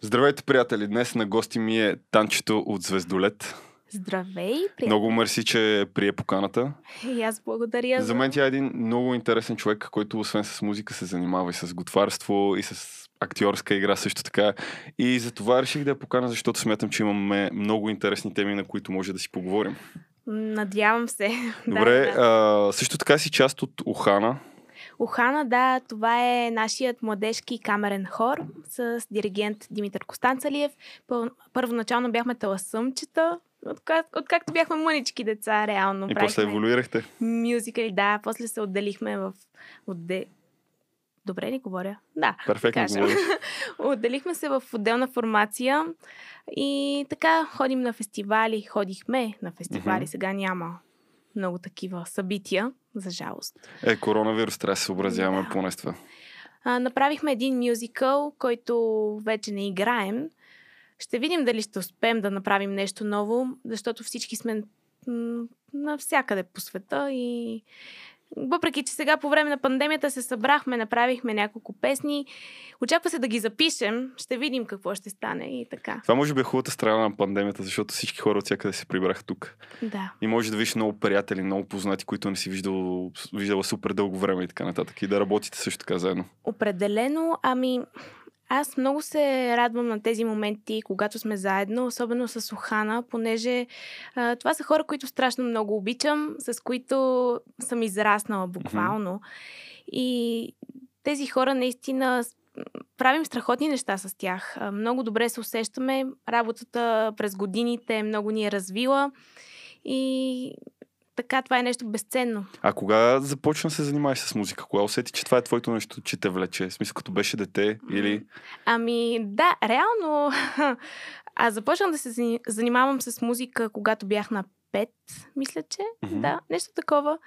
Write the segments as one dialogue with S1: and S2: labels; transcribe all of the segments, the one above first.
S1: Здравейте, приятели! Днес на гости ми е Танчето от Звездолет.
S2: Здравей, приятели!
S1: Много мерси, че прие поканата.
S2: И аз благодаря.
S1: За мен тя е един много интересен човек, който освен с музика се занимава и с готварство, и с актьорска игра също така. И за това реших да я покана, защото смятам, че имаме много интересни теми, на които може да си поговорим.
S2: Надявам се.
S1: Добре,
S2: да, да.
S1: А, също така си част от Охана.
S2: Охана, да, това е нашият младежки камерен хор с диригент Димитър Костанцалиев. Пър, първоначално бяхме таласъмчета, Откак, откакто бяхме мънички деца, реално.
S1: И после еволюирахте.
S2: Мюзикали, да. После се отделихме в... Отде... Добре ли говоря? Да.
S1: Перфектно говориш.
S2: Отделихме се в отделна формация и така ходим на фестивали. Ходихме на фестивали. Mm-hmm. Сега няма много такива събития, за жалост.
S1: Е, коронавирус, трябва да се съобразяваме да. поне с това.
S2: А, направихме един мюзикъл, който вече не играем. Ще видим дали ще успеем да направим нещо ново, защото всички сме навсякъде по света и въпреки, че сега по време на пандемията се събрахме, направихме няколко песни. Очаква се да ги запишем. Ще видим какво ще стане и така.
S1: Това може би е хубавата страна на пандемията, защото всички хора от всякъде се прибраха тук.
S2: Да.
S1: И може да видиш много приятели, много познати, които не си виждал, виждала супер дълго време и така нататък. И да работите също така заедно.
S2: Определено. Ами, аз много се радвам на тези моменти, когато сме заедно, особено с Охана, понеже а, това са хора, които страшно много обичам, с които съм израснала буквално. Mm-hmm. И тези хора наистина правим страхотни неща с тях. Много добре се усещаме. Работата през годините много ни е развила. И така, това е нещо безценно.
S1: А кога започна да се занимаваш с музика? Кога усети, че това е твоето нещо, че те влече? В смисъл, като беше дете или...
S2: Ами, да, реално. Аз започнах да се занимавам с музика, когато бях на 5, мисля, че. Mm-hmm. Да, нещо такова.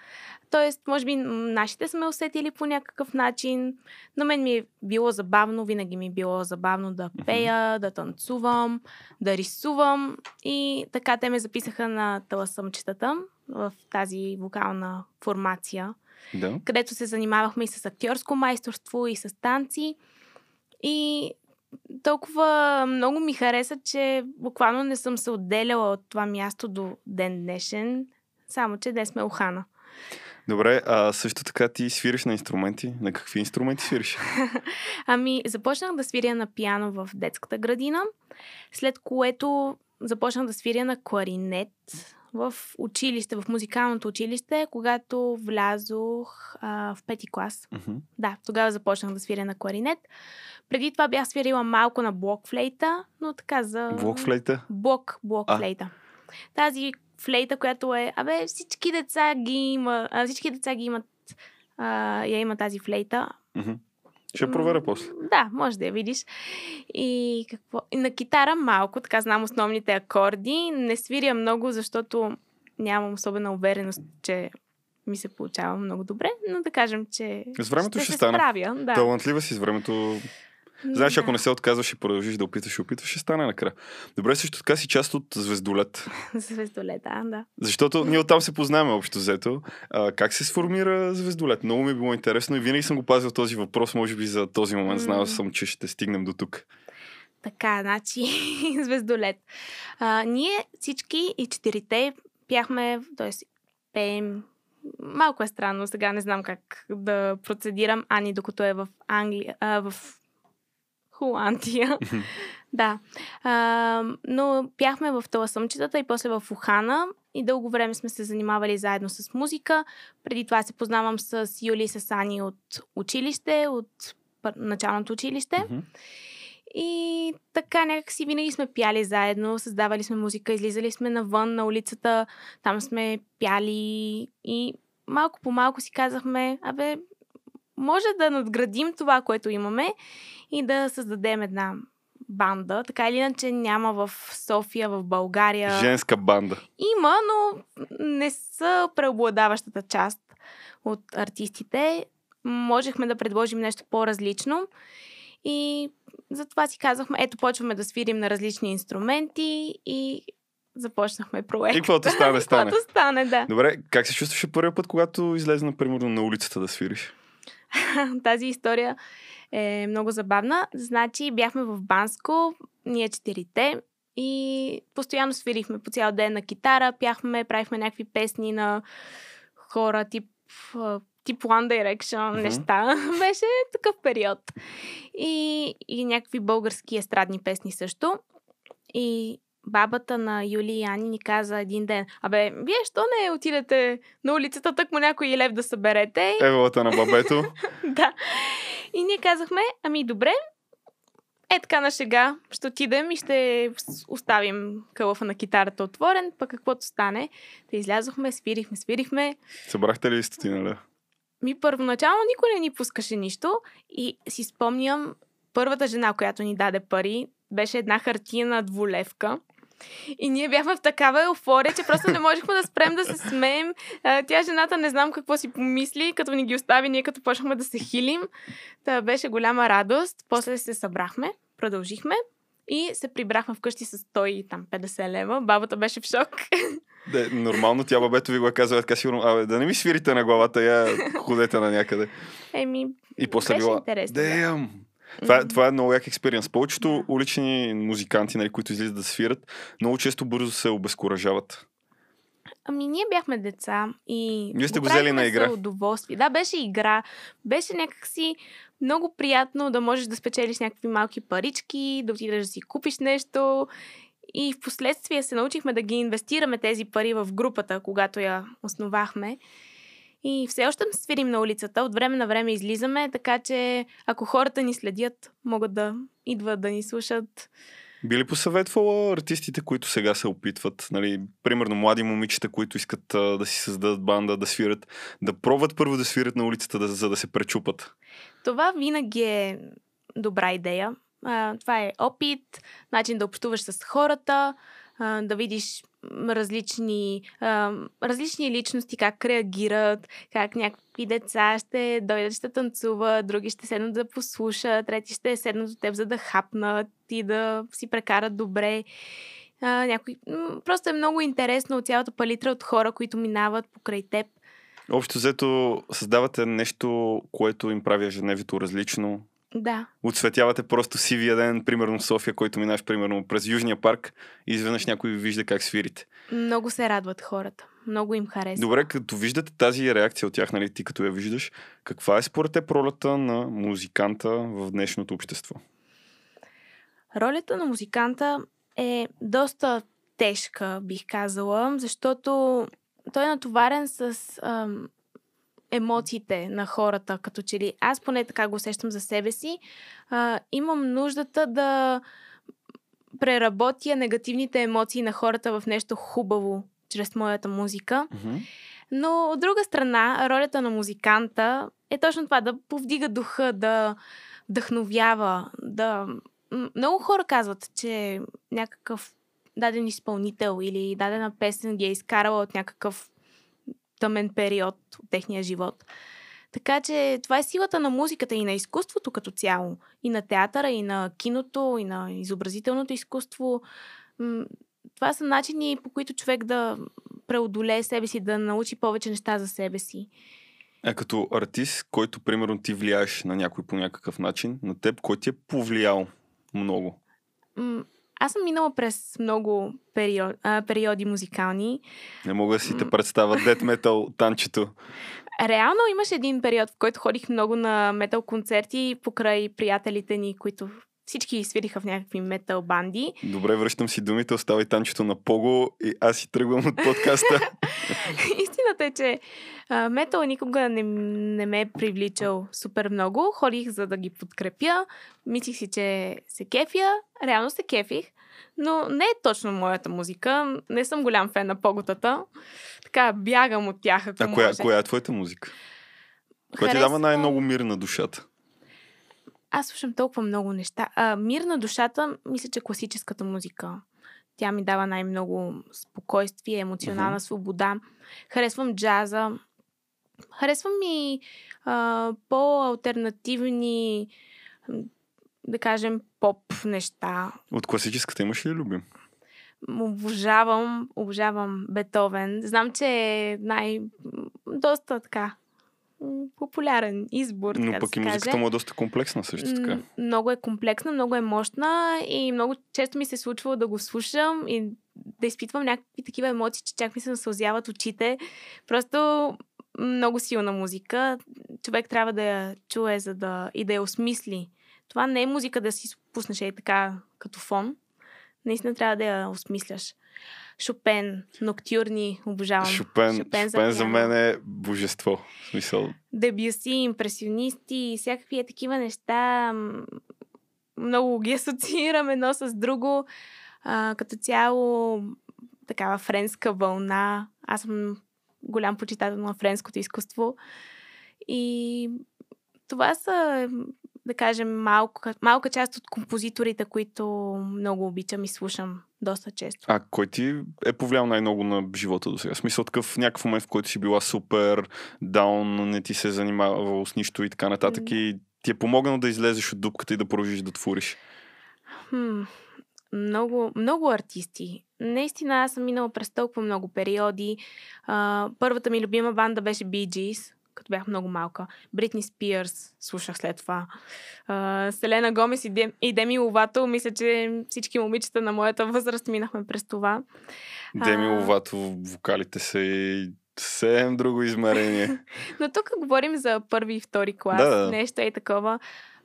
S2: Тоест, може би нашите сме усетили по някакъв начин. Но мен ми е било забавно, винаги ми е било забавно да пея, mm-hmm. да танцувам, да рисувам. И така те ме записаха на таласъмчетата в тази вокална формация,
S1: да.
S2: където се занимавахме и с актьорско майсторство, и с танци. И толкова много ми хареса, че буквално не съм се отделяла от това място до ден днешен, само че днес сме Охана.
S1: Добре, а също така ти свириш на инструменти. На какви инструменти свириш?
S2: ами, започнах да свиря на пиано в детската градина, след което започнах да свиря на кларинет в училище, в музикалното училище, когато влязох а, в пети клас.
S1: Mm-hmm.
S2: Да, тогава започнах да свиря на кларинет. Преди това бях свирила малко на блок флейта, но така за...
S1: Блок флейта?
S2: Блок, блок а. Тази флейта, която е... Абе, всички деца ги има... А, всички деца ги имат... А, я има тази флейта.
S1: Mm-hmm. Ще проверя после.
S2: Да, може да я видиш. И какво? На китара малко, така знам основните акорди. Не свиря много, защото нямам особена увереност, че ми се получава много добре, но да кажем, че
S1: с времето ще,
S2: ще
S1: се стане.
S2: справя. Да.
S1: Талантлива си с времето. Знаеш, ако не се отказваш и продължиш да опиташ и опитваш, ще стане накрая. Добре, също така си част от Звездолет.
S2: Звездолет, да, да.
S1: Защото ние оттам се познаваме общо взето. А, как се сформира Звездолет? Много ми е било интересно и винаги съм го пазил този въпрос, може би за този момент. Знал съм, че ще стигнем до тук.
S2: Така, значи, Звездолет. А, ние всички и четирите бяхме, т.е. пеем малко е странно, сега не знам как да процедирам. Ани, докато е в Англия, а, в Холандия. да. А, но бяхме в Таласъмчетата и после в Ухана и дълго време сме се занимавали заедно с музика. Преди това се познавам с Юли и с Ани от училище, от началното училище.
S1: Mm-hmm.
S2: И така някак си винаги сме пяли заедно, създавали сме музика, излизали сме навън на улицата, там сме пяли и малко по малко си казахме, абе, може да надградим това, което имаме и да създадем една банда. Така или иначе няма в София, в България.
S1: Женска банда.
S2: Има, но не са преобладаващата част от артистите. Можехме да предложим нещо по-различно. И затова си казахме, ето почваме да свирим на различни инструменти и започнахме проект.
S1: И каквото стане, стане.
S2: каквото стане, да.
S1: Добре, как се чувстваше първият път, когато излезе, например, на улицата да свириш?
S2: Тази история е много забавна. Значи бяхме в Банско, ние четирите, и постоянно свирихме по цял ден на китара, пяхме, правихме някакви песни на хора тип тип One Direction mm-hmm. неща. Беше такъв период. И, и някакви български естрадни песни също. И бабата на Юли и Ани ни каза един ден, абе, вие що не отидете на улицата, тък му някой лев да съберете?
S1: Еволата на бабето.
S2: да. И ние казахме, ами добре, е така на шега, ще отидем и ще оставим кълъфа на китарата отворен, пък каквото стане. Те излязохме, свирихме, свирихме.
S1: Събрахте ли стотина лев?
S2: Ми първоначално никой не ни пускаше нищо и си спомням първата жена, която ни даде пари, беше една хартияна двулевка. И ние бяхме в такава еуфория, че просто не можехме да спрем да се смеем. Тя жената не знам какво си помисли, като ни ги остави, ние като почнахме да се хилим. Та беше голяма радост. После се събрахме, продължихме и се прибрахме вкъщи с 150 лева. Бабата беше в шок.
S1: Де, нормално тя бабето ви го е казва така сигурно, абе, да не ми свирите на главата, я ходете на някъде.
S2: Еми,
S1: и после
S2: беше
S1: била,
S2: интересно.
S1: Damn. Това, mm-hmm. това е много як експириенс. Повечето улични музиканти, нали, които излизат да свират, много често бързо се обезкуражават.
S2: Ами ние бяхме деца и
S1: Вие сте го взели на игра.
S2: удоволствие. Да, беше игра. Беше някакси много приятно да можеш да спечелиш някакви малки парички, да отидеш да си купиш нещо и в последствие се научихме да ги инвестираме тези пари в групата, когато я основахме. И все още свирим на улицата. От време на време излизаме, така че ако хората ни следят, могат да идват да ни слушат.
S1: Би ли посъветвала артистите, които сега се опитват, нали, примерно млади момичета, които искат а, да си създадат банда, да свират, да пробват първо да свират на улицата, да, за да се пречупат?
S2: Това винаги е добра идея. А, това е опит, начин да общуваш с хората, а, да видиш различни, различни личности как реагират, как някакви деца ще дойдат, ще танцуват, други ще седнат да послушат, трети ще седнат от теб за да хапнат и да си прекарат добре. Някой... Просто е много интересно от цялата палитра от хора, които минават покрай теб.
S1: Общо взето създавате нещо, което им прави ежедневието различно,
S2: да.
S1: Отсветявате просто сивия ден, примерно в София, който минаш примерно през Южния парк и изведнъж някой вижда как свирите.
S2: Много се радват хората. Много им харесва.
S1: Добре, като виждате тази реакция от тях, нали, ти като я виждаш, каква е според те ролята на музиканта в днешното общество?
S2: Ролята на музиканта е доста тежка, бих казала, защото той е натоварен с ам, емоциите на хората, като че ли аз поне така го усещам за себе си, а, имам нуждата да преработя негативните емоции на хората в нещо хубаво чрез моята музика.
S1: Mm-hmm.
S2: Но от друга страна, ролята на музиканта е точно това да повдига духа, да вдъхновява, да. Много хора казват, че някакъв даден изпълнител или дадена песен ги е изкарала от някакъв тъмен период от техния живот. Така че това е силата на музиката и на изкуството като цяло. И на театъра, и на киното, и на изобразителното изкуство. Това са начини, по които човек да преодолее себе си, да научи повече неща за себе си.
S1: А като артист, който примерно ти влияеш на някой по някакъв начин, на теб, кой ти е повлиял много?
S2: Аз съм минала през много период, а, периоди музикални.
S1: Не мога да си те представя дет метал танчето.
S2: Реално имаше един период, в който ходих много на метал концерти покрай приятелите ни, които всички свириха в някакви метал банди.
S1: Добре, връщам си думите, оставай танчето на Пого и аз си тръгвам от подкаста.
S2: Истината е, че а, метал никога не, не ме е привличал супер много. Ходих за да ги подкрепя. Мислих си, че се кефя. Реално се кефих. Но не е точно моята музика. Не съм голям фен на поготата. Така, бягам от тях, ако
S1: А коя, коя е твоята музика? Коя ти дава най-много мир на душата?
S2: Аз слушам толкова много неща. А, мир на душата, мисля, че класическата музика. Тя ми дава най-много спокойствие, емоционална uh-huh. свобода. Харесвам джаза. Харесвам и а, по-алтернативни, да кажем, поп неща.
S1: От класическата имаш ли любим?
S2: Обожавам, обожавам Бетовен. Знам, че е най... доста така популярен избор.
S1: Но
S2: така
S1: пък
S2: да
S1: и музиката
S2: каже.
S1: му е доста комплексна също така.
S2: Много е комплексна, много е мощна и много често ми се е случвало да го слушам и да изпитвам някакви такива емоции, че чак ми се насълзяват очите. Просто много силна музика. Човек трябва да я чуе за да, и да я осмисли. Това не е музика да си пуснеш и така като фон. Наистина трябва да я осмисляш. Шопен, ноктюрни, обожавам.
S1: Шопен,
S2: Шопен
S1: Шопен,
S2: за
S1: мен е божество. В смисъл,
S2: Дебюси, импресионисти, всякакви е такива неща. Много ги асоциирам едно с друго. А, като цяло такава френска вълна. Аз съм голям почитател на френското изкуство. И това са, да кажем, малка, малка част от композиторите, които много обичам и слушам доста често.
S1: а кой ти е повлиял най-много на живота до сега? Смисъл такъв някакъв момент, в който си била супер даун, не ти се е занимавал с нищо и така нататък и ти е помогнал да излезеш от дупката и да продължиш да твориш.
S2: Хм, много, много артисти. Наистина аз съм минала през толкова много периоди. А, първата ми любима банда беше Bee Gees, като бях много малка. Бритни Спирс слушах след това. А, Селена Гомес и, Дем, и Деми Ловато. Мисля, че всички момичета на моята възраст минахме през това.
S1: Деми
S2: А.
S1: Ловато, вокалите са и съвсем друго измерение.
S2: Но тук говорим за първи и втори клас.
S1: Да, да.
S2: Нещо е такова.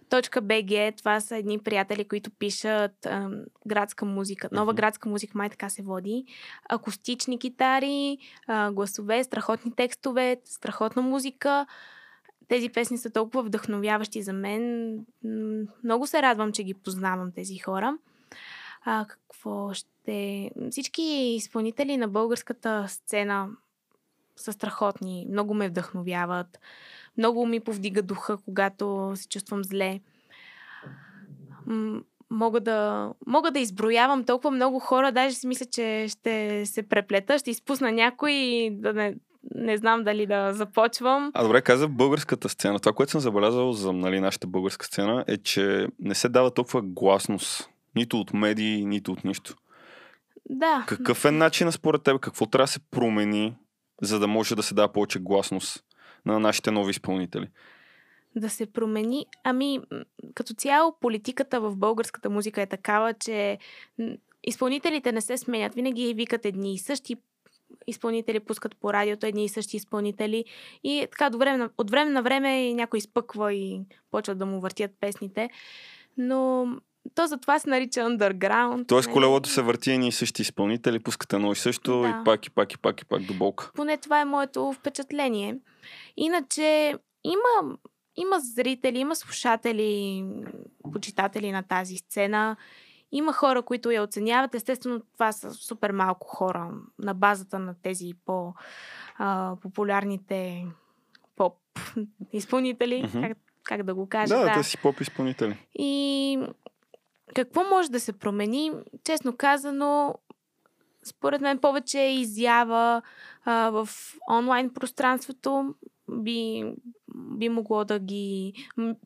S2: Точка BG, това са едни приятели, които пишат ам, градска музика. Нова
S1: Мгм.
S2: градска музика, май така се води. Акустични китари, а, гласове, страхотни текстове, страхотна музика. Тези песни са толкова вдъхновяващи за мен. Много се радвам, че ги познавам тези хора. А, какво ще... Всички изпълнители на българската сцена са страхотни. Много ме вдъхновяват. Много ми повдига духа, когато се чувствам зле. Мога да, мога да изброявам толкова много хора, даже си мисля, че ще се преплета, ще изпусна някой и да не, не знам дали да започвам.
S1: А добре, каза българската сцена. Това, което съм забелязал за нали, нашата българска сцена е, че не се дава толкова гласност. Нито от медии, нито от нищо.
S2: Да,
S1: Какъв е начинът според теб? Какво трябва да се промени, за да може да се дава повече гласност на нашите нови изпълнители?
S2: да се промени. Ами, като цяло политиката в българската музика е такава, че изпълнителите не се сменят. Винаги викат едни и същи изпълнители, пускат по радиото едни и същи изпълнители. И така от време, на- от време на време някой изпъква и почва да му въртят песните. Но то затова се нарича underground.
S1: Тоест
S2: нали?
S1: колелото се върти едни и същи изпълнители, пускат едно и също
S2: Да.
S1: и пак и пак и пак и пак до болка.
S2: Поне това е моето впечатление. Иначе има, има зрители, има слушатели, почитатели на тази сцена. Има хора, които я оценяват. Естествено, това са супер малко хора на базата на тези по-популярните поп изпълнители,
S1: Мгм.
S2: как, как да го кажа.
S1: Да, да, те си поп изпълнители.
S2: И какво може да се промени? Честно казано, според мен повече изява а, в онлайн пространството би, би могло да ги...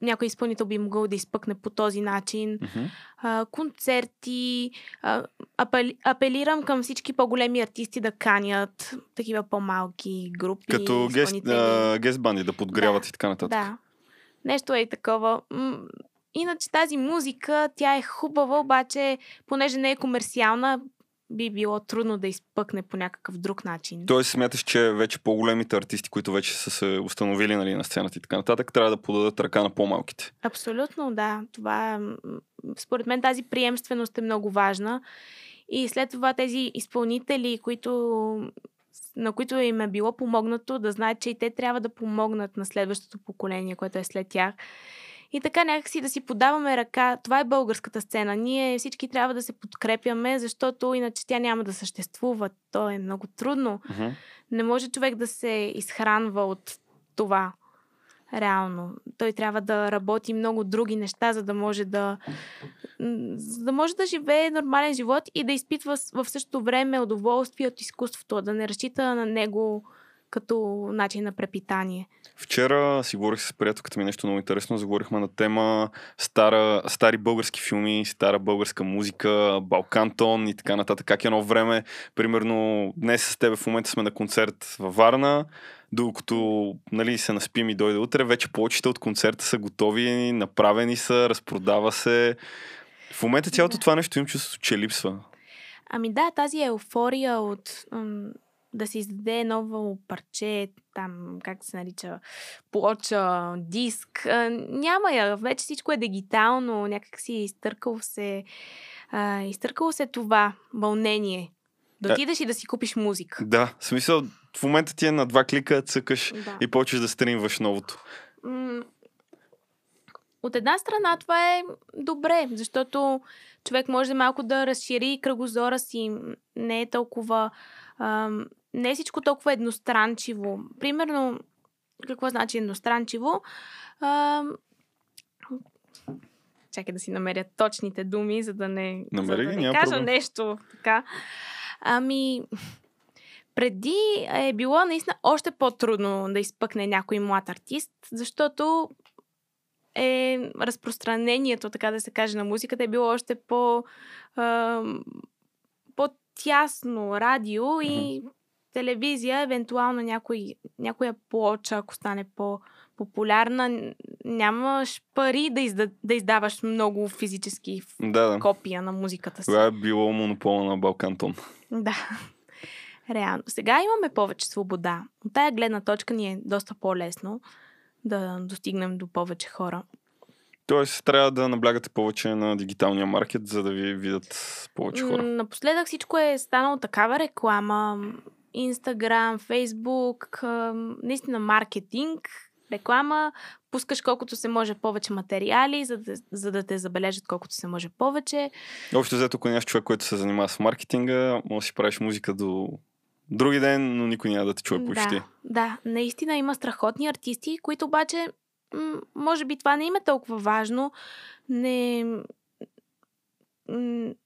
S2: Някой изпълнител би могъл да изпъкне по този начин.
S1: Мгм.
S2: А, концерти. А, апели, апелирам към всички по-големи артисти да канят такива по-малки групи.
S1: Като гест, а, гест банди да подгряват
S2: Да,
S1: и така нататък.
S2: Да. Нещо е и такова. Иначе тази музика, тя е хубава, обаче, понеже не е комерциална, би било трудно да изпъкне по някакъв друг начин.
S1: Тоест смяташ, че вече по-големите артисти, които вече са се установили нали, на сцената и така нататък, трябва да подадат ръка на по-малките.
S2: Абсолютно, да. Това, според мен тази приемственост е много важна. И след това тези изпълнители, които, на които им е било помогнато, да знаят, че и те трябва да помогнат на следващото поколение, което е след тях. И така някакси да си подаваме ръка. Това е българската сцена. Ние всички трябва да се подкрепяме, защото иначе тя няма да съществува. То е много трудно.
S1: Мгм.
S2: Не може човек да се изхранва от това. Реално. Той трябва да работи много други неща, за да може да, за да може да живее нормален живот и да изпитва в същото време удоволствие от изкуството, да не разчита на него като начин на препитание.
S1: Вчера си говорих с приятелката ми нещо много интересно. Заговорихме на тема стара, стари български филми, стара българска музика, Балкантон и така нататък. Как едно време, примерно днес с теб в момента сме на концерт във Варна, докато нали, се наспим и дойде утре, вече повечето от концерта са готови, направени са, разпродава се. В момента цялото
S2: Да.
S1: това нещо им чувството, че липсва.
S2: Ами да, тази еуфория от м- да се издаде ново парче, там, как се нарича, плоча, диск. Няма я. Вече всичко е дигитално, някак си изтъркало се, а, изтъркало се това вълнение. Да отидеш и да си купиш музика.
S1: Да, в смисъл, в момента ти е на два клика, цъкаш
S2: Да.
S1: и почваш да стримваш новото.
S2: От една страна това е добре, защото човек може малко да разшири кръгозора си. Не е толкова. Ам, не е всичко толкова едностранчиво. Примерно, какво значи едностранчиво? Ам, чакай да си намеря точните думи, за да не,
S1: Намери
S2: за да не кажа
S1: проблем.
S2: нещо така. Ами, преди е било наистина още по-трудно да изпъкне някой млад артист, защото е разпространението, така да се каже, на музиката е било още по, ам, по-тясно радио и телевизия, евентуално някой, някоя плоча, ако стане по-популярна, нямаш пари да, изда, да издаваш много физически
S1: Да, да.
S2: копия на музиката си.
S1: Тогава е било монопола на Балкантон.
S2: Да. Реално. Сега имаме повече свобода. От тая гледна точка ни е доста по-лесно да достигнем до повече хора.
S1: Тоест, трябва да наблягате повече на дигиталния маркет, за да ви видят повече хора.
S2: Напоследък всичко е станало такава реклама. Фейсбук, ам, наистина маркетинг, реклама. Пускаш колкото се може повече материали, за да, за да те забележат колкото се може повече.
S1: Общо взето, ако нямаш човек, който се занимава с маркетинга, може да си правиш музика до други ден, но никой няма да те чуе почти.
S2: Да, да, наистина има страхотни артисти, които обаче, м- може би това не им е толкова важно, не,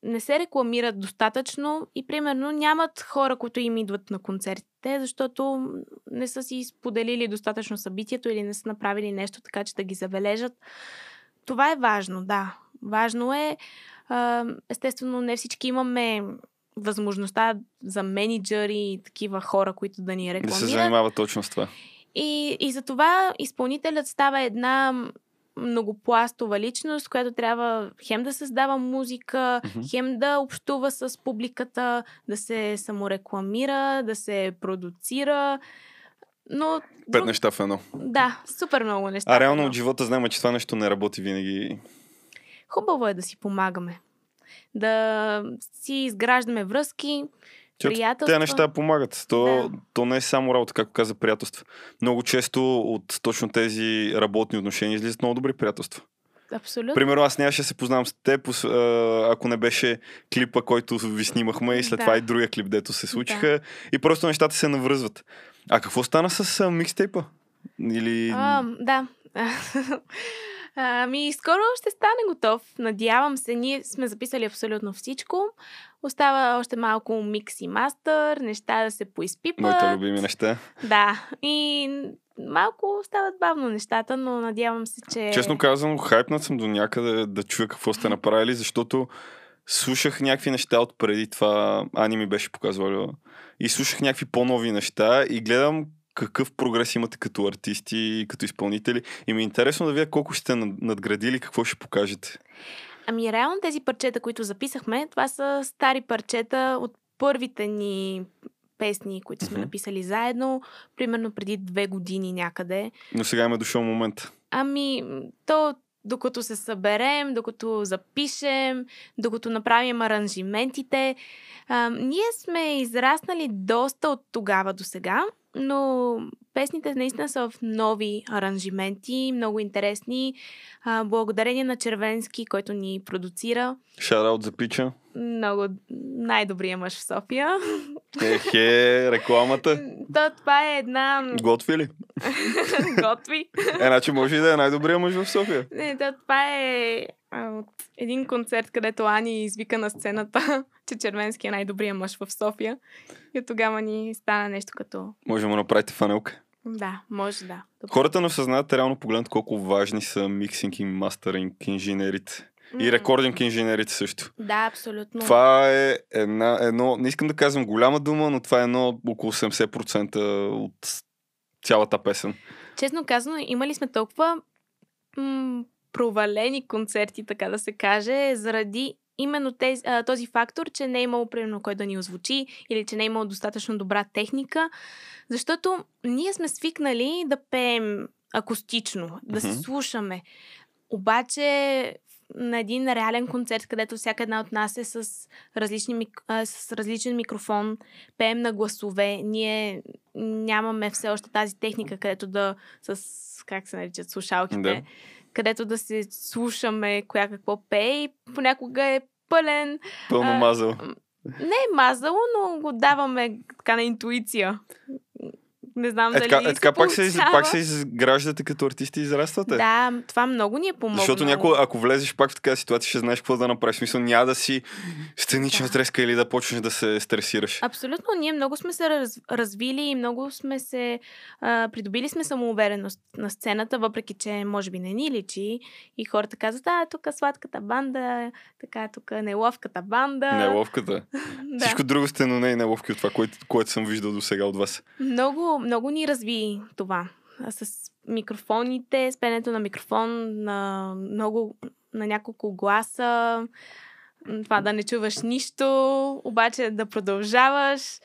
S2: не се рекламират достатъчно и примерно нямат хора, които им идват на концертите, защото не са си споделили достатъчно събитието или не са направили нещо така, че да ги забележат. Това е важно, да. Важно е, естествено, не всички имаме възможността за менеджери и такива хора, които да ни
S1: Да
S2: рекламират.
S1: се занимава точно с това.
S2: И, и за това изпълнителят става една многопластова личност, която трябва хем да създава музика,
S1: Мгм.
S2: хем да общува с публиката, да се саморекламира, да се продуцира. Но.
S1: Пет
S2: друг-
S1: неща в едно.
S2: Да, супер много неща.
S1: А реално
S2: Но
S1: от живота знаем, че това нещо не работи винаги.
S2: Хубаво е да си помагаме. Да си изграждаме връзки,
S1: Защото
S2: приятелства.
S1: Те неща помагат. То,
S2: Да.
S1: то не е само работа, както каза приятелства. Много често от точно тези работни отношения излизат много добри приятелства.
S2: Абсолютно.
S1: Примерно аз нямаше да се познавам с теб, ако не беше клипа, който ви снимахме и след
S2: Да.
S1: това и другия клип, дето се случиха. И просто нещата се навръзват. А какво стана с а, микстейпа? Или...
S2: А, да. Ами, скоро ще стане готов. Надявам се. Ние сме записали абсолютно всичко. Остава още малко микс и мастър, неща да се поизпипат.
S1: Моите любими неща.
S2: Да. И малко стават бавно нещата, но надявам се, че...
S1: Честно казано, хайпнат съм до някъде да чуя какво сте направили, защото слушах някакви неща от преди това. Ани ми беше показвала. И слушах някакви по-нови неща и гледам какъв прогрес имате като артисти и като изпълнители. И ми е интересно да видя колко ще над- надградили, какво ще покажете.
S2: Ами, реално тези парчета, които записахме, това са стари парчета от първите ни песни, които сме написали заедно, примерно преди две години някъде.
S1: Но сега им е дошъл момент.
S2: Ами, то докато се съберем, докато запишем, докато направим аранжиментите. А, ние сме израснали доста от тогава до сега, но песните наистина са в нови аранжименти, много интересни. А, благодарение на Червенски, който ни продуцира.
S1: Шараут за пича.
S2: Много най-добрия мъж в София.
S1: Ехе, рекламата.
S2: То, това е една
S1: Готви ли?
S2: готви.
S1: Е, значи може и да е най-добрия мъж в София.
S2: Не, да, това е от един концерт, където Ани извика на сцената, че Червенски е най-добрият мъж в София. И от тогава ни стана нещо като...
S1: Може да му направите фанелка.
S2: Да, може да.
S1: Хората не осъзнават реално погледнат колко важни са миксинг и мастеринг инженерите. И рекординг инженерите също.
S2: Да, абсолютно.
S1: Това е една, едно, не искам да казвам голяма дума, но това е едно около 70% от цялата песен.
S2: Честно казано, имали сме толкова м- провалени концерти, така да се каже, заради именно тези, а, този фактор, че не е имало примерно кой да ни озвучи или че не е имало достатъчно добра техника, защото ние сме свикнали да пеем акустично, да се слушаме. Обаче на един реален концерт, където всяка една от нас е с, различни, с различен микрофон, пеем на гласове. Ние нямаме все още тази техника, където да с, как се наричат, слушалките, да. където да се слушаме коя какво пее и понякога е пълен.
S1: Пълно мазало.
S2: Не е мазало, но го даваме така на интуиция. Не знам е, дали така, е, така
S1: пак, се, пак се изграждате като артисти и израствате.
S2: Да, това много ни е помогнало.
S1: Защото някой, ако влезеш пак в такава ситуация, ще знаеш какво да направиш. Смисъл, няма да си сценична да. треска или да почнеш да се стресираш.
S2: Абсолютно. Ние много сме се раз, развили и много сме се... А, придобили сме самоувереност на сцената, въпреки че може би не ни личи. И хората казват, а, тук сладката банда, така, тук неловката банда.
S1: Неловката. да. Всичко друго сте, но не е неловки от това, което, което съм виждал до сега от вас.
S2: Много, много ни разви това. С микрофоните, с пенето на микрофон, на много, на няколко гласа, това да не чуваш нищо, обаче да продължаваш.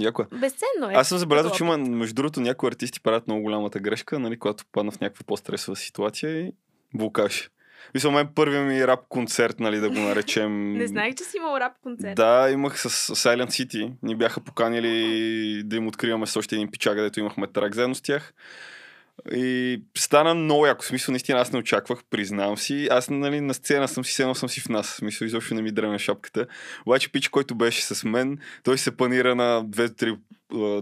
S1: Яко.
S2: Безценно е.
S1: Аз съм забелязал, че има, между другото, някои артисти правят много голямата грешка, нали, когато падна в някаква по-стресова ситуация и блокаж. Мисля, мен първият ми рап концерт, нали, да го наречем.
S2: Не знаех, че си имал рап концерт.
S1: Да, имах с Silent City. Ни бяха поканили да им откриваме с още един пичак, където имахме трак заедно с тях. И стана много яко. Смисъл, наистина аз не очаквах, признавам си. Аз нали, на сцена съм си, седнал съм си в нас. Смисъл, изобщо не ми дръгна шапката. Обаче пич, който беше с мен, той се панира на две-три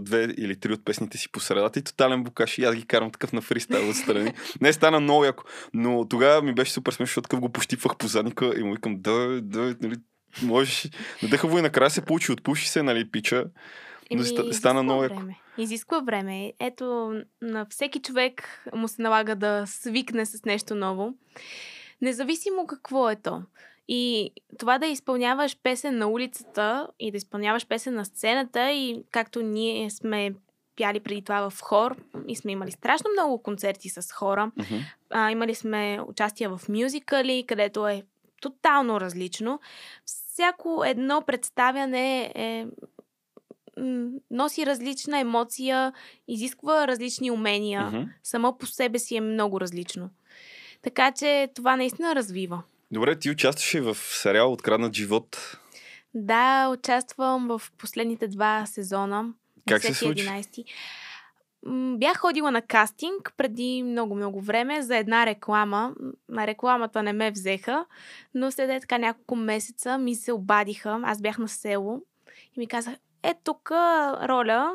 S1: две или три от песните си по средата и тотален букаш и аз ги карам такъв на фристайл отстрани. Не стана много яко, но тогава ми беше супер смешно, защото го пощипвах по задника и му викам да, да, нали, можеш. Надъхаво и накрая се получи, отпуши се, нали, пича. Но Еми, стана много яко.
S2: Изисква време. Ето, на всеки човек му се налага да свикне с нещо ново. Независимо какво е то. И това да изпълняваш песен на улицата и да изпълняваш песен на сцената и както ние сме пяли преди това в хор и сме имали страшно много концерти с хора. Uh-huh. А, имали сме участия в мюзикали, където е тотално различно. Всяко едно представяне е носи различна емоция, изисква различни умения. Uh-huh. Само по себе си е много различно. Така че това наистина развива.
S1: Добре, ти участваш и в сериал Откраднат живот.
S2: Да, участвам в последните два сезона.
S1: Как се случи?
S2: 11. Бях ходила на кастинг преди много-много време за една реклама. На рекламата не ме взеха, но след така няколко месеца ми се обадиха. Аз бях на село и ми казах, е тук роля,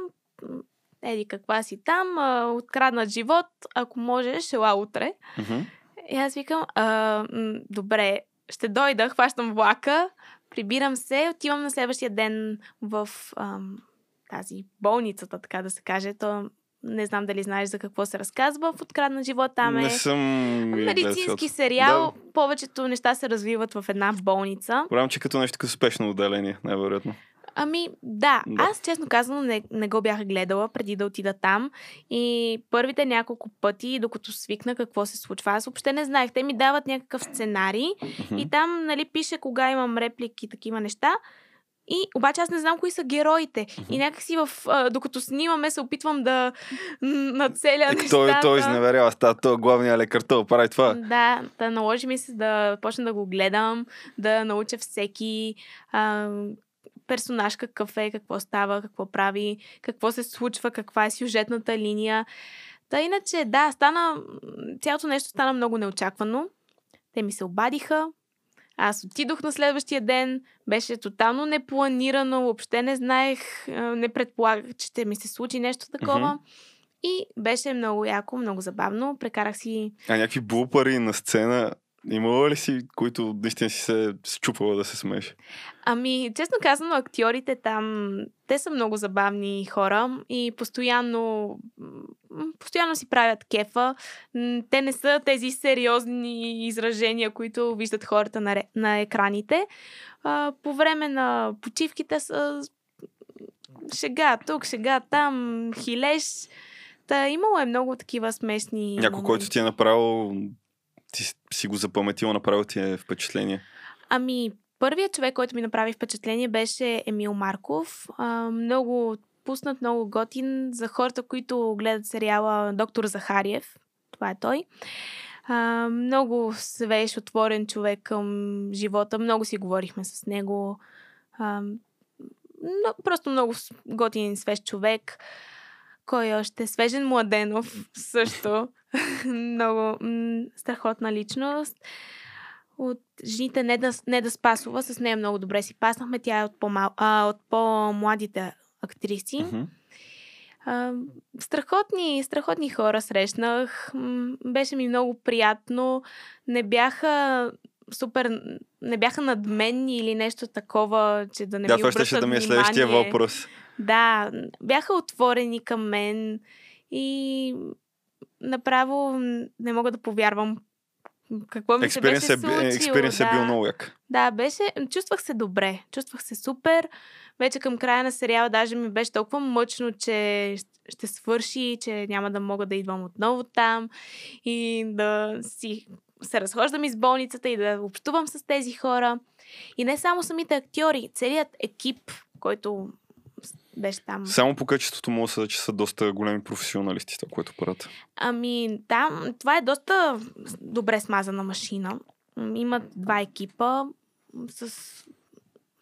S2: еди каква си там, откраднат живот, ако можеш, ела утре. Mm-hmm. И аз викам, а, добре, ще дойда, хващам влака, прибирам се, отивам на следващия ден в ам, тази болницата, така да се каже. То не знам дали знаеш за какво се разказва в Открадна живот. Там е
S1: не съм
S2: медицински сериал. Да. Повечето неща се развиват в една болница.
S1: Голямо, че като нещо като спешно отделение, най-вероятно.
S2: Ами, да. да. Аз, честно казано, не, не го бях гледала преди да отида там. И първите няколко пъти, докато свикна какво се случва, аз въобще не знаех. Те ми дават някакъв сценарий uh-huh. и там, нали, пише кога имам реплики и такива неща. И обаче аз не знам кои са героите. И някакси в, а, докато снимаме се опитвам да нацеля е, нещата.
S1: Той, той изневерява, става той главният лекар, той прави това.
S2: Да, да наложи ми се да почна да го гледам, да науча всеки а, персонаж какъв е, какво става, какво прави, какво се случва, каква е сюжетната линия. Та иначе, да, стана, цялото нещо стана много неочаквано. Те ми се обадиха, аз отидох на следващия ден, беше тотално непланирано, въобще не знаех, не предполагах, че ще ми се случи нещо такова. Mm-hmm. И беше много яко, много забавно. Прекарах си...
S1: А някакви блупари на сцена Имало ли си, които наистина си се счупвала да се смееш?
S2: Ами, честно казано, актьорите там, те са много забавни хора и постоянно, постоянно си правят кефа. Те не са тези сериозни изражения, които виждат хората на, на екраните. А, по време на почивките са шега тук, шега там, хилеш Та имало е много такива смешни.
S1: Някой, който ти е направил, ти си- го запаметил, направил ти е впечатление.
S2: Ами, първият човек, който ми направи впечатление, беше Емил Марков. А, много пуснат, много готин за хората, които гледат сериала Доктор Захариев. Това е той. А, много свеж, отворен човек към живота. Много си говорихме с него. А, но, просто много готин, свеж човек. Кой още? Свежен Младенов също. много м- страхотна личност. От жените Неда, Неда Спасова, с нея много добре си паснахме. Тя е от, по-мал, а, от по-младите актриси. А, страхотни, страхотни хора срещнах. Беше ми много приятно. Не бяха супер, не бяха надменни или нещо такова, че да не
S1: Да,
S2: ми
S1: това ще, ще
S2: обръщат
S1: да ми е следващия въпрос.
S2: Да, бяха отворени към мен и направо не мога да повярвам какво ми се беше
S1: е,
S2: случило.
S1: е
S2: да.
S1: бил много як.
S2: Да, беше, чувствах се добре, чувствах се супер. Вече към края на сериала даже ми беше толкова мъчно, че ще свърши, че няма да мога да идвам отново там и да си се разхождам из болницата и да общувам с тези хора. И не само самите актьори, целият екип, който беше там.
S1: Само по качеството му са, че са доста големи професионалисти, това, което правят.
S2: Ами, там, това е доста добре смазана машина. Имат два екипа с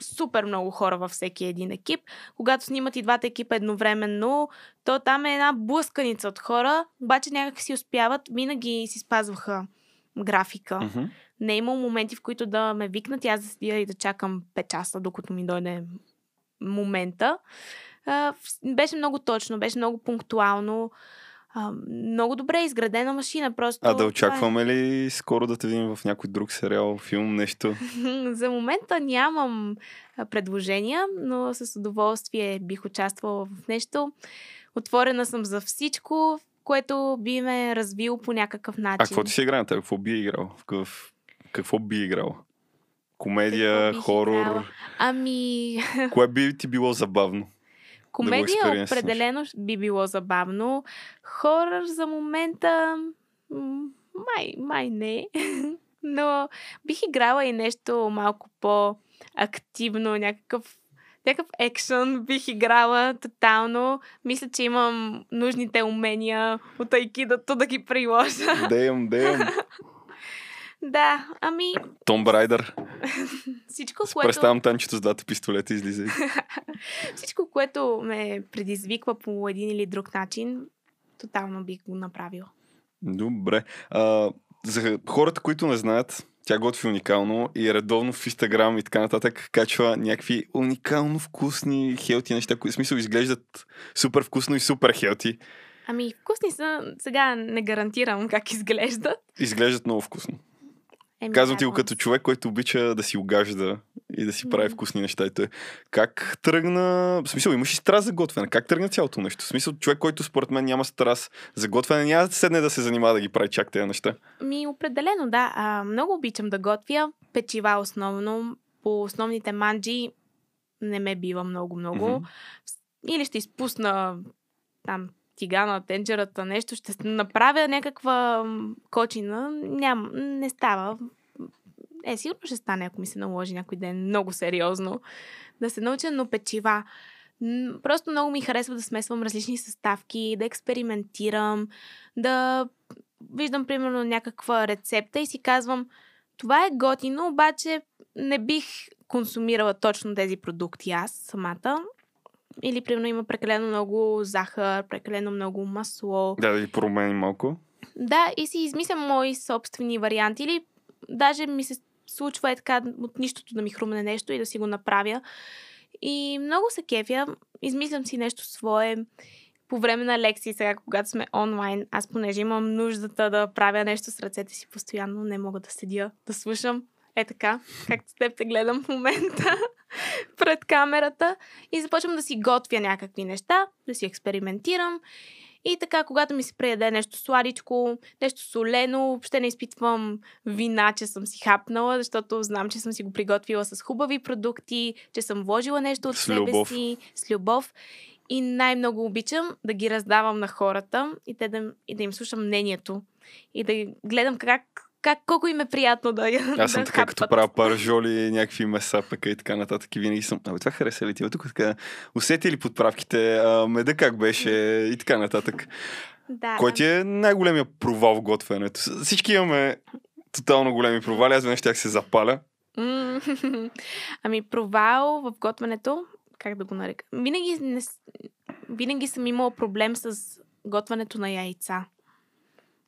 S2: супер много хора във всеки един екип. Когато снимат и двата екипа едновременно, то там е една блъсканица от хора, обаче някак си успяват, винаги си спазваха графика.
S1: Мгм.
S2: Не е имало моменти, в които да ме викнат и аз да седя и да чакам 5 часа, докато ми дойде момента. А, беше много точно, беше много пунктуално. А, много добре изградена машина. Просто
S1: А да
S2: е.
S1: очакваме ли скоро да те видим в някой друг сериал, филм, нещо?
S2: За момента нямам предложения, но с удоволствие бих участвала в нещо. Отворена съм за всичко, което би ме развило по някакъв начин.
S1: А какво ти си играл? Какво би играл? В. Какво би играл? Комедия, хорор?
S2: Ами,
S1: Кое би ти било забавно?
S2: комедия
S1: експериенснеш.
S2: определено би било забавно. Хорър за момента май, май не. Но бих играла и нещо малко по-активно, някакъв някакъв екшън бих играла тотално. Мисля, че имам нужните умения от айкидото да ги приложа.
S1: Дейм, дейм.
S2: да, ами
S1: Том Брайдър.
S2: всичко, което...
S1: Представям танчето с двата пистолета излиза.
S2: Всичко, което ме предизвиква по един или друг начин, тотално бих го направила.
S1: Добре. А, за хората, които не знаят, тя готви уникално и редовно в Инстаграм и така нататък качва някакви уникално вкусни хелти неща, които в смисъл изглеждат супер вкусно и супер хелти.
S2: Ами, вкусни са. Сега не гарантирам как изглеждат.
S1: Изглеждат много вкусно.
S2: Еми,
S1: Казвам ти го като човек, който обича да си огажда и да си прави
S2: Мгм.
S1: вкусни неща. И той, как тръгна... В смисъл, имаш и страст за готвене. Как тръгна цялото нещо? В смисъл, човек, който според мен няма страст за готвене, няма да седне да се занимава да ги прави чак тези неща.
S2: Ми, определено, да. А, много обичам да готвя. Печива основно. По основните манджи не ме бива много-много. Или ще изпусна там тигана, тенджерата, нещо, ще направя някаква кочина. Ням, не става. Е, сигурно ще стане, ако ми се наложи някой ден много сериозно да се науча, но печива. Просто много ми харесва да смесвам различни съставки, да експериментирам, да виждам примерно някаква рецепта и си казвам, това е готино, обаче не бих консумирала точно тези продукти аз самата. Или примерно има прекалено много захар, прекалено много масло.
S1: Да, да ги променим малко.
S2: Да, и си измислям мои собствени варианти. Или даже ми се случва е така от нищото да ми хрумне нещо и да си го направя. И много се кефя. Измислям си нещо свое. По време на лекции, сега когато сме онлайн, аз понеже имам нуждата да правя нещо с ръцете си постоянно, не мога да седя, да слушам. Е така, както с теб те гледам в момента пред камерата и започвам да си готвя някакви неща, да си експериментирам. И така, когато ми се преяде нещо сладичко, нещо солено, въобще не изпитвам вина, че съм си хапнала, защото знам, че съм си го приготвила с хубави продукти, че съм вложила нещо от
S1: С
S2: себе
S1: любов.
S2: си, с любов. И най-много обичам да ги раздавам на хората и, те да, и да им слушам мнението. И да гледам как, как колко им е приятно да я
S1: Аз съм
S2: да
S1: така, като
S2: хапват.
S1: правя паражоли, някакви меса, пъка и така нататък. И винаги съм. Абе, това хареса ли ти? Тук така. Усети ли подправките? А, меда как беше? И така нататък.
S2: Да,
S1: Кой ти е най-големия провал в готвенето? Всички имаме тотално големи провали. Аз веднъж тях се запаля.
S2: Ами провал в готвенето, как да го нарека? Винаги, не, винаги съм имала проблем с готвенето на яйца.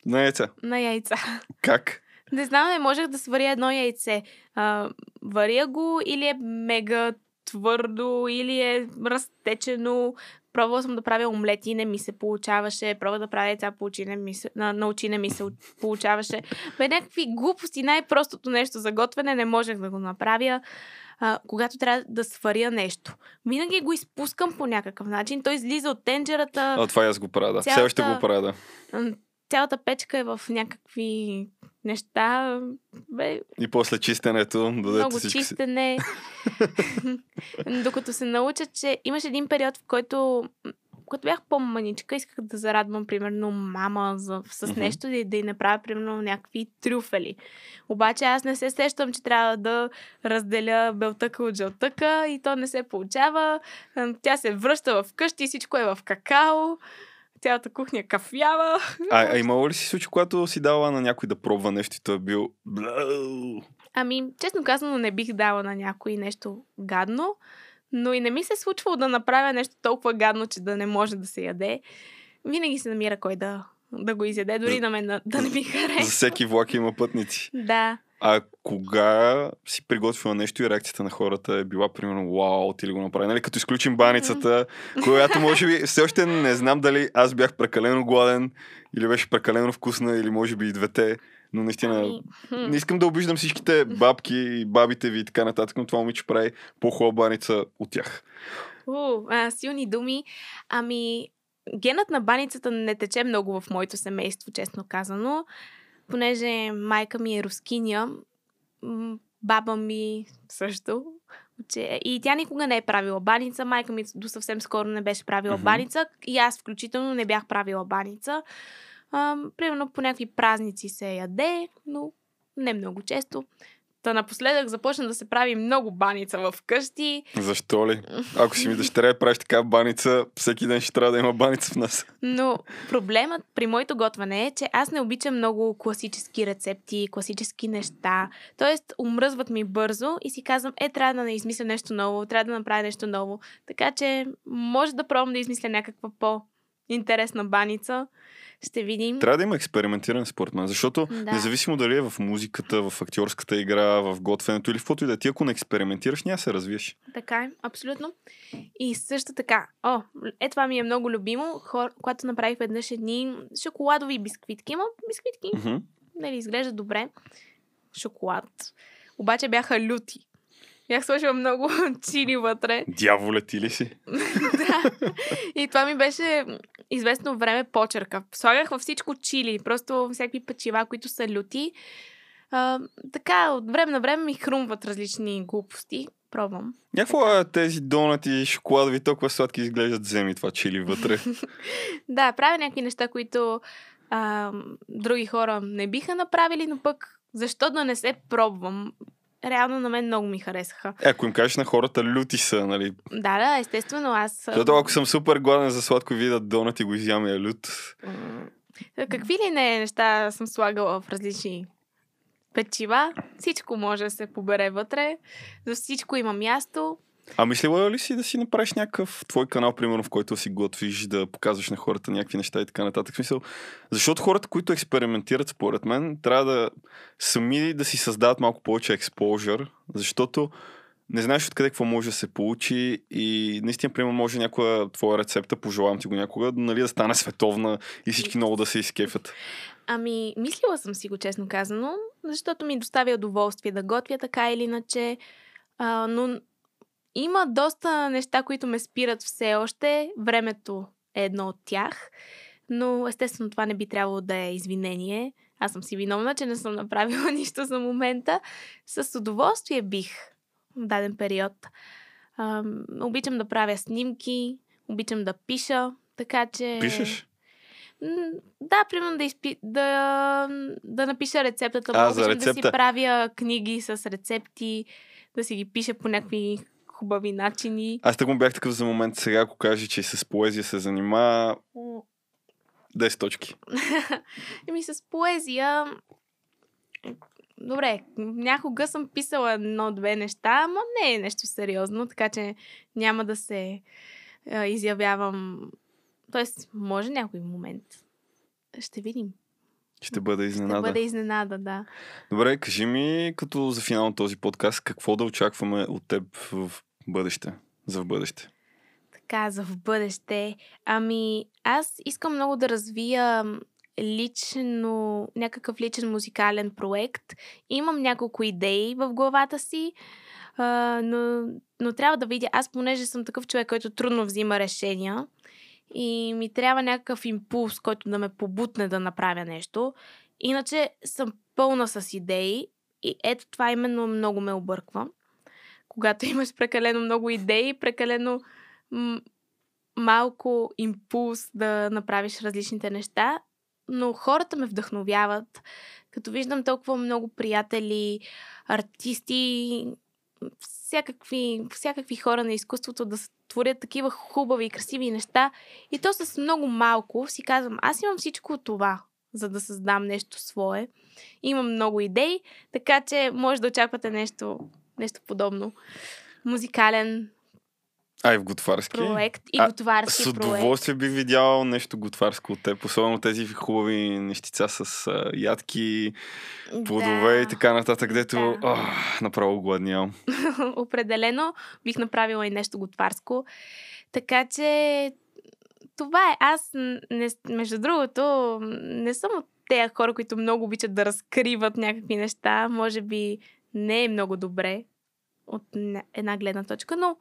S1: На яйца.
S2: На яйца.
S1: Как?
S2: Не знам, не можех да сваря едно яйце. А, варя го или е мега твърдо, или е разтечено. Пробвала съм да правя омлети, не ми се получаваше. Пробвах да правя яйца, получи, не ми се, на, на очи не ми се получаваше. Бе, някакви глупости, най-простото нещо за готвене не можех да го направя. А, когато трябва да сваря нещо. Винаги го изпускам по някакъв начин. Той излиза от тенджерата.
S1: А, това аз го правя, да. Все
S2: Цялата-
S1: още го правя, да.
S2: Цялата печка е в някакви неща. Бе,
S1: И после чистенето,
S2: много
S1: всички си.
S2: чистене. Докато се науча, че имаше един период, в който когато бях по-маничка, исках да зарадвам, примерно, мама за, с
S1: Мгм.
S2: нещо и да й направя, примерно, някакви трюфели. Обаче аз не се сещам, че трябва да разделя белтъка от жълтъка и то не се получава. Тя се връща в къщи, всичко е в какао. Цялата кухня кафява.
S1: А, а имало ли си случай, когато си дала на някой да пробва нещо и той е бил...
S2: Ами, честно казано, не бих дала на някой нещо гадно, но и не ми се е случвало да направя нещо толкова гадно, че да не може да се яде. Винаги се намира кой да, да го изяде, дори на мен да, да не ми
S1: За
S2: хареса.
S1: всеки влак има пътници.
S2: Да.
S1: А кога си приготвила нещо и реакцията на хората е била примерно вау, ти ли го направи? Нали, като изключим баницата, която може би все още не знам дали аз бях прекалено гладен или беше прекалено вкусна или може би и двете. Но наистина
S2: Ами,
S1: не искам да обиждам всичките бабки и бабите ви и така нататък, но това момиче прави по-хубава баница от тях.
S2: У, а, силни думи. Ами, генът на баницата не тече много в моето семейство, честно казано, понеже майка ми е рускиня, баба ми също. Че, и тя никога не е правила баница. Майка ми до съвсем скоро не беше правила
S1: Мгм.
S2: баница. И аз включително не бях правила баница. А, примерно по някакви празници се яде, но не много често. Та напоследък започна да се прави много баница в къщи.
S1: Защо ли? Ако си ми дъщеря и правиш така баница, всеки ден ще трябва да има баница в нас.
S2: Но проблемът при моето готвене е, че аз не обичам много класически рецепти, класически неща. Тоест, умръзват ми бързо и си казвам, е, трябва да измисля нещо ново, трябва да направя нещо ново. Така че, може да пробвам да измисля някаква по-интересна баница. Ще видим.
S1: Трябва да има експериментиране според мен, защото
S2: Да.
S1: независимо дали е в музиката, в актьорската игра, в готвенето или в каквото и да е, ти ако не експериментираш, няма се развиеш.
S2: Така е, абсолютно. И също така, о, е това ми е много любимо, хор, когато направих веднъж едни шоколадови бисквитки. Има бисквитки,
S1: Мгм.
S2: нали, изглежда добре. Шоколад. Обаче бяха люти. Бях сложила много чили вътре.
S1: Дяволе ти ли си?
S2: да. И това ми беше известно време почерка. Слагах във всичко чили, просто всякакви печива, които са люти. А, така, от време на време ми хрумват различни глупости. Пробвам.
S1: Някакво е тези донати, шоколадови, толкова сладки изглеждат, вземи това чили вътре.
S2: Да, правя някакви неща, които а, други хора не биха направили, но пък защо да не се пробвам? Реално на мен много ми харесаха.
S1: Е, ако им кажеш на хората, люти са, нали?
S2: Да, да, естествено, аз...
S1: Защото ако съм супер гладен за сладко и видят донат и го изям е лют.
S2: Какви ли не неща съм слагала в различни печива. Всичко може да се побере вътре. За всичко има място.
S1: А мислила ли си да си направиш някакъв твой канал, примерно, в който си готвиш, да показваш на хората някакви неща и така нататък? Смисъл, защото хората, които експериментират, според мен, трябва да сами да си създават малко повече експожър, защото не знаеш откъде какво може да се получи и наистина, примерно, може някоя твоя рецепта, пожелавам ти го някога, нали, да стане световна и всички много да се изкефят.
S2: Ами, мислила съм си го, честно казано, защото ми доставя удоволствие да готвя така или иначе. А, но има доста неща, които ме спират все още. Времето е едно от тях. Но естествено това не би трябвало да е извинение. Аз съм си виновна, че не съм направила нищо за момента. С удоволствие бих в даден период. А, обичам да правя снимки, обичам да пиша, така че...
S1: Пишеш?
S2: Да, примерно да, изпи... да, да напиша рецептата.
S1: А,
S2: Обичам
S1: рецепта.
S2: да си правя книги с рецепти, да си ги пиша по някакви хубави начини.
S1: Аз така му бях такъв за момент сега, ако каже, че с поезия се занимава 10 точки.
S2: Еми с поезия... Добре, някога съм писала едно-две неща, но не е нещо сериозно, така че няма да се а, изявявам. Тоест, може някой момент. Ще видим.
S1: Ще бъде изненада.
S2: Ще бъде изненада, да.
S1: Добре, кажи ми, като за финал на този подкаст, какво да очакваме от теб в бъдеще? За в бъдеще.
S2: Така, за в бъдеще. Ами, аз искам много да развия лично, някакъв личен музикален проект. Имам няколко идеи в главата си, но, но трябва да видя. Аз, понеже съм такъв човек, който трудно взима решения и ми трябва някакъв импулс, който да ме побутне да направя нещо. Иначе съм пълна с идеи и ето това именно много ме обърква. Когато имаш прекалено много идеи, прекалено м- малко импулс да направиш различните неща, но хората ме вдъхновяват. Като виждам толкова много приятели, артисти, всякакви, всякакви хора на изкуството да творят такива хубави и красиви неща. И то с много малко си казвам, аз имам всичко това, за да създам нещо свое. Имам много идеи, така че може да очаквате нещо, нещо подобно. Музикален
S1: Ай, в готварски.
S2: проект и
S1: А,
S2: готварски
S1: С удоволствие бих видял нещо готварско от теб, особено тези хубави нещица с а, ядки,
S2: проект.
S1: плодове и така нататък, където
S2: Да.
S1: а, направо гладнявам.
S2: Определено бих направила и нещо готварско. Така че това е. Аз, не, между другото, не съм от тези хора, които много обичат да разкриват някакви неща. Може би не е много добре от една гледна точка, но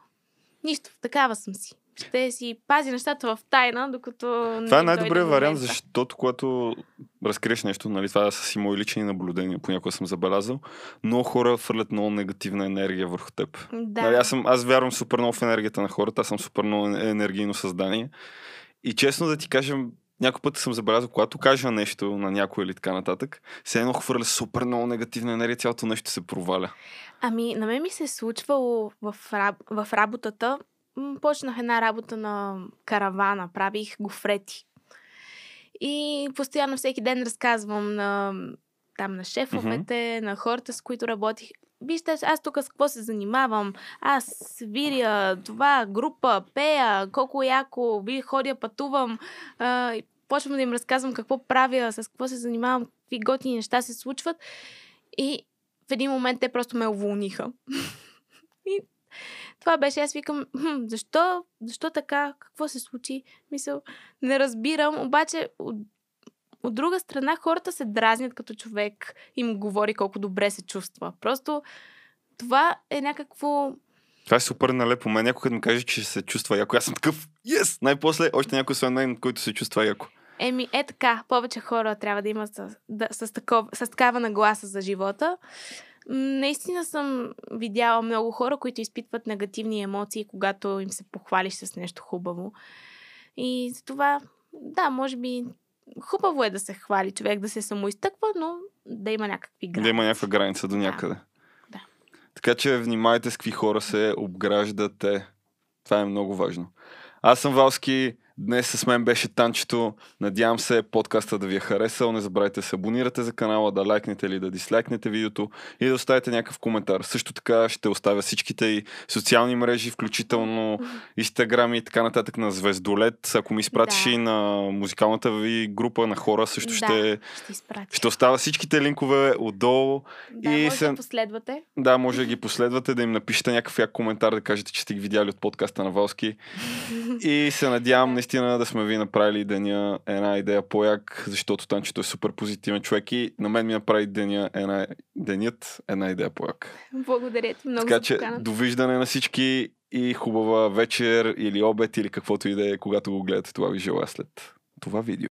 S2: нищо, такава съм си. Ще си пази нещата в тайна, докато.
S1: Това е най-добрият вариант, защото когато разкриеш нещо, нали, това са си мои лични наблюдения, понякога съм забелязал, много хора фърлят много негативна енергия върху теб.
S2: Да.
S1: Нали, аз, съм, аз вярвам супер много в енергията на хората, аз съм супер много енергийно създание. И честно да ти кажа, някой път съм забелязал, когато кажа нещо на някой или така нататък, се едно хвърля супер много негативна енергия, цялото нещо се проваля.
S2: Ами, на мен ми се е случвало в, раб... в работата. Почнах една работа на каравана, правих гофрети. И постоянно всеки ден разказвам на, там на шефовете, mm-hmm. на хората, с които работих. Вижте, аз тук с какво се занимавам. Аз свиря, това, група, пея, колко яко, ви ходя, пътувам. А, и почвам да им разказвам какво правя, с какво се занимавам, какви готини неща се случват. И в един момент те просто ме уволниха. и това беше, аз викам, защо, защо така, какво се случи? Мисъл, не разбирам, обаче от, друга страна хората се дразнят като човек им говори колко добре се чувства. Просто това е някакво...
S1: Това е супер налепо. Мен някой като ми каже, че се чувства яко. Аз съм такъв, yes! Най-после още някой освен мен, който се чувства яко.
S2: Еми, е така, повече хора трябва да имат с, да, с, такова, с такава нагласа за живота. Наистина съм видяла много хора, които изпитват негативни емоции, когато им се похвалиш с нещо хубаво. И за това, да, може би хубаво е да се хвали човек, да се самоизтъква, но да има някакви граници.
S1: Да има някаква граница до
S2: Да.
S1: някъде.
S2: Да.
S1: Така че внимайте с какви хора се обграждате. Това е много важно. Аз съм Валски. Днес с мен беше Танчето. Надявам се подкаста да ви е харесал. Не забравяйте да се абонирате за канала, да лайкнете или да дислайкнете видеото и да оставите някакъв коментар. Също така ще оставя всичките и социални мрежи, включително Инстаграм и така нататък на Звездолет. Ако ми изпратиш
S2: Да.
S1: и на музикалната ви група на хора, също ще,
S2: Да, ще изпратя.
S1: ще оставя всичките линкове отдолу.
S2: Да,
S1: и
S2: може
S1: се-
S2: да последвате.
S1: Да, може да ги последвате, да им напишете някакъв як коментар, да кажете, че сте ги видяли от подкаста на Валски. И се надявам наистина да сме ви направили деня една идея по-як, защото Танчето е супер позитивен човек и на мен ми направи деня една, денят една идея по-як.
S2: Благодаря ти много
S1: Така че довиждане на всички и хубава вечер или обед или каквото и да е, когато го гледате. Това ви желая след това видео.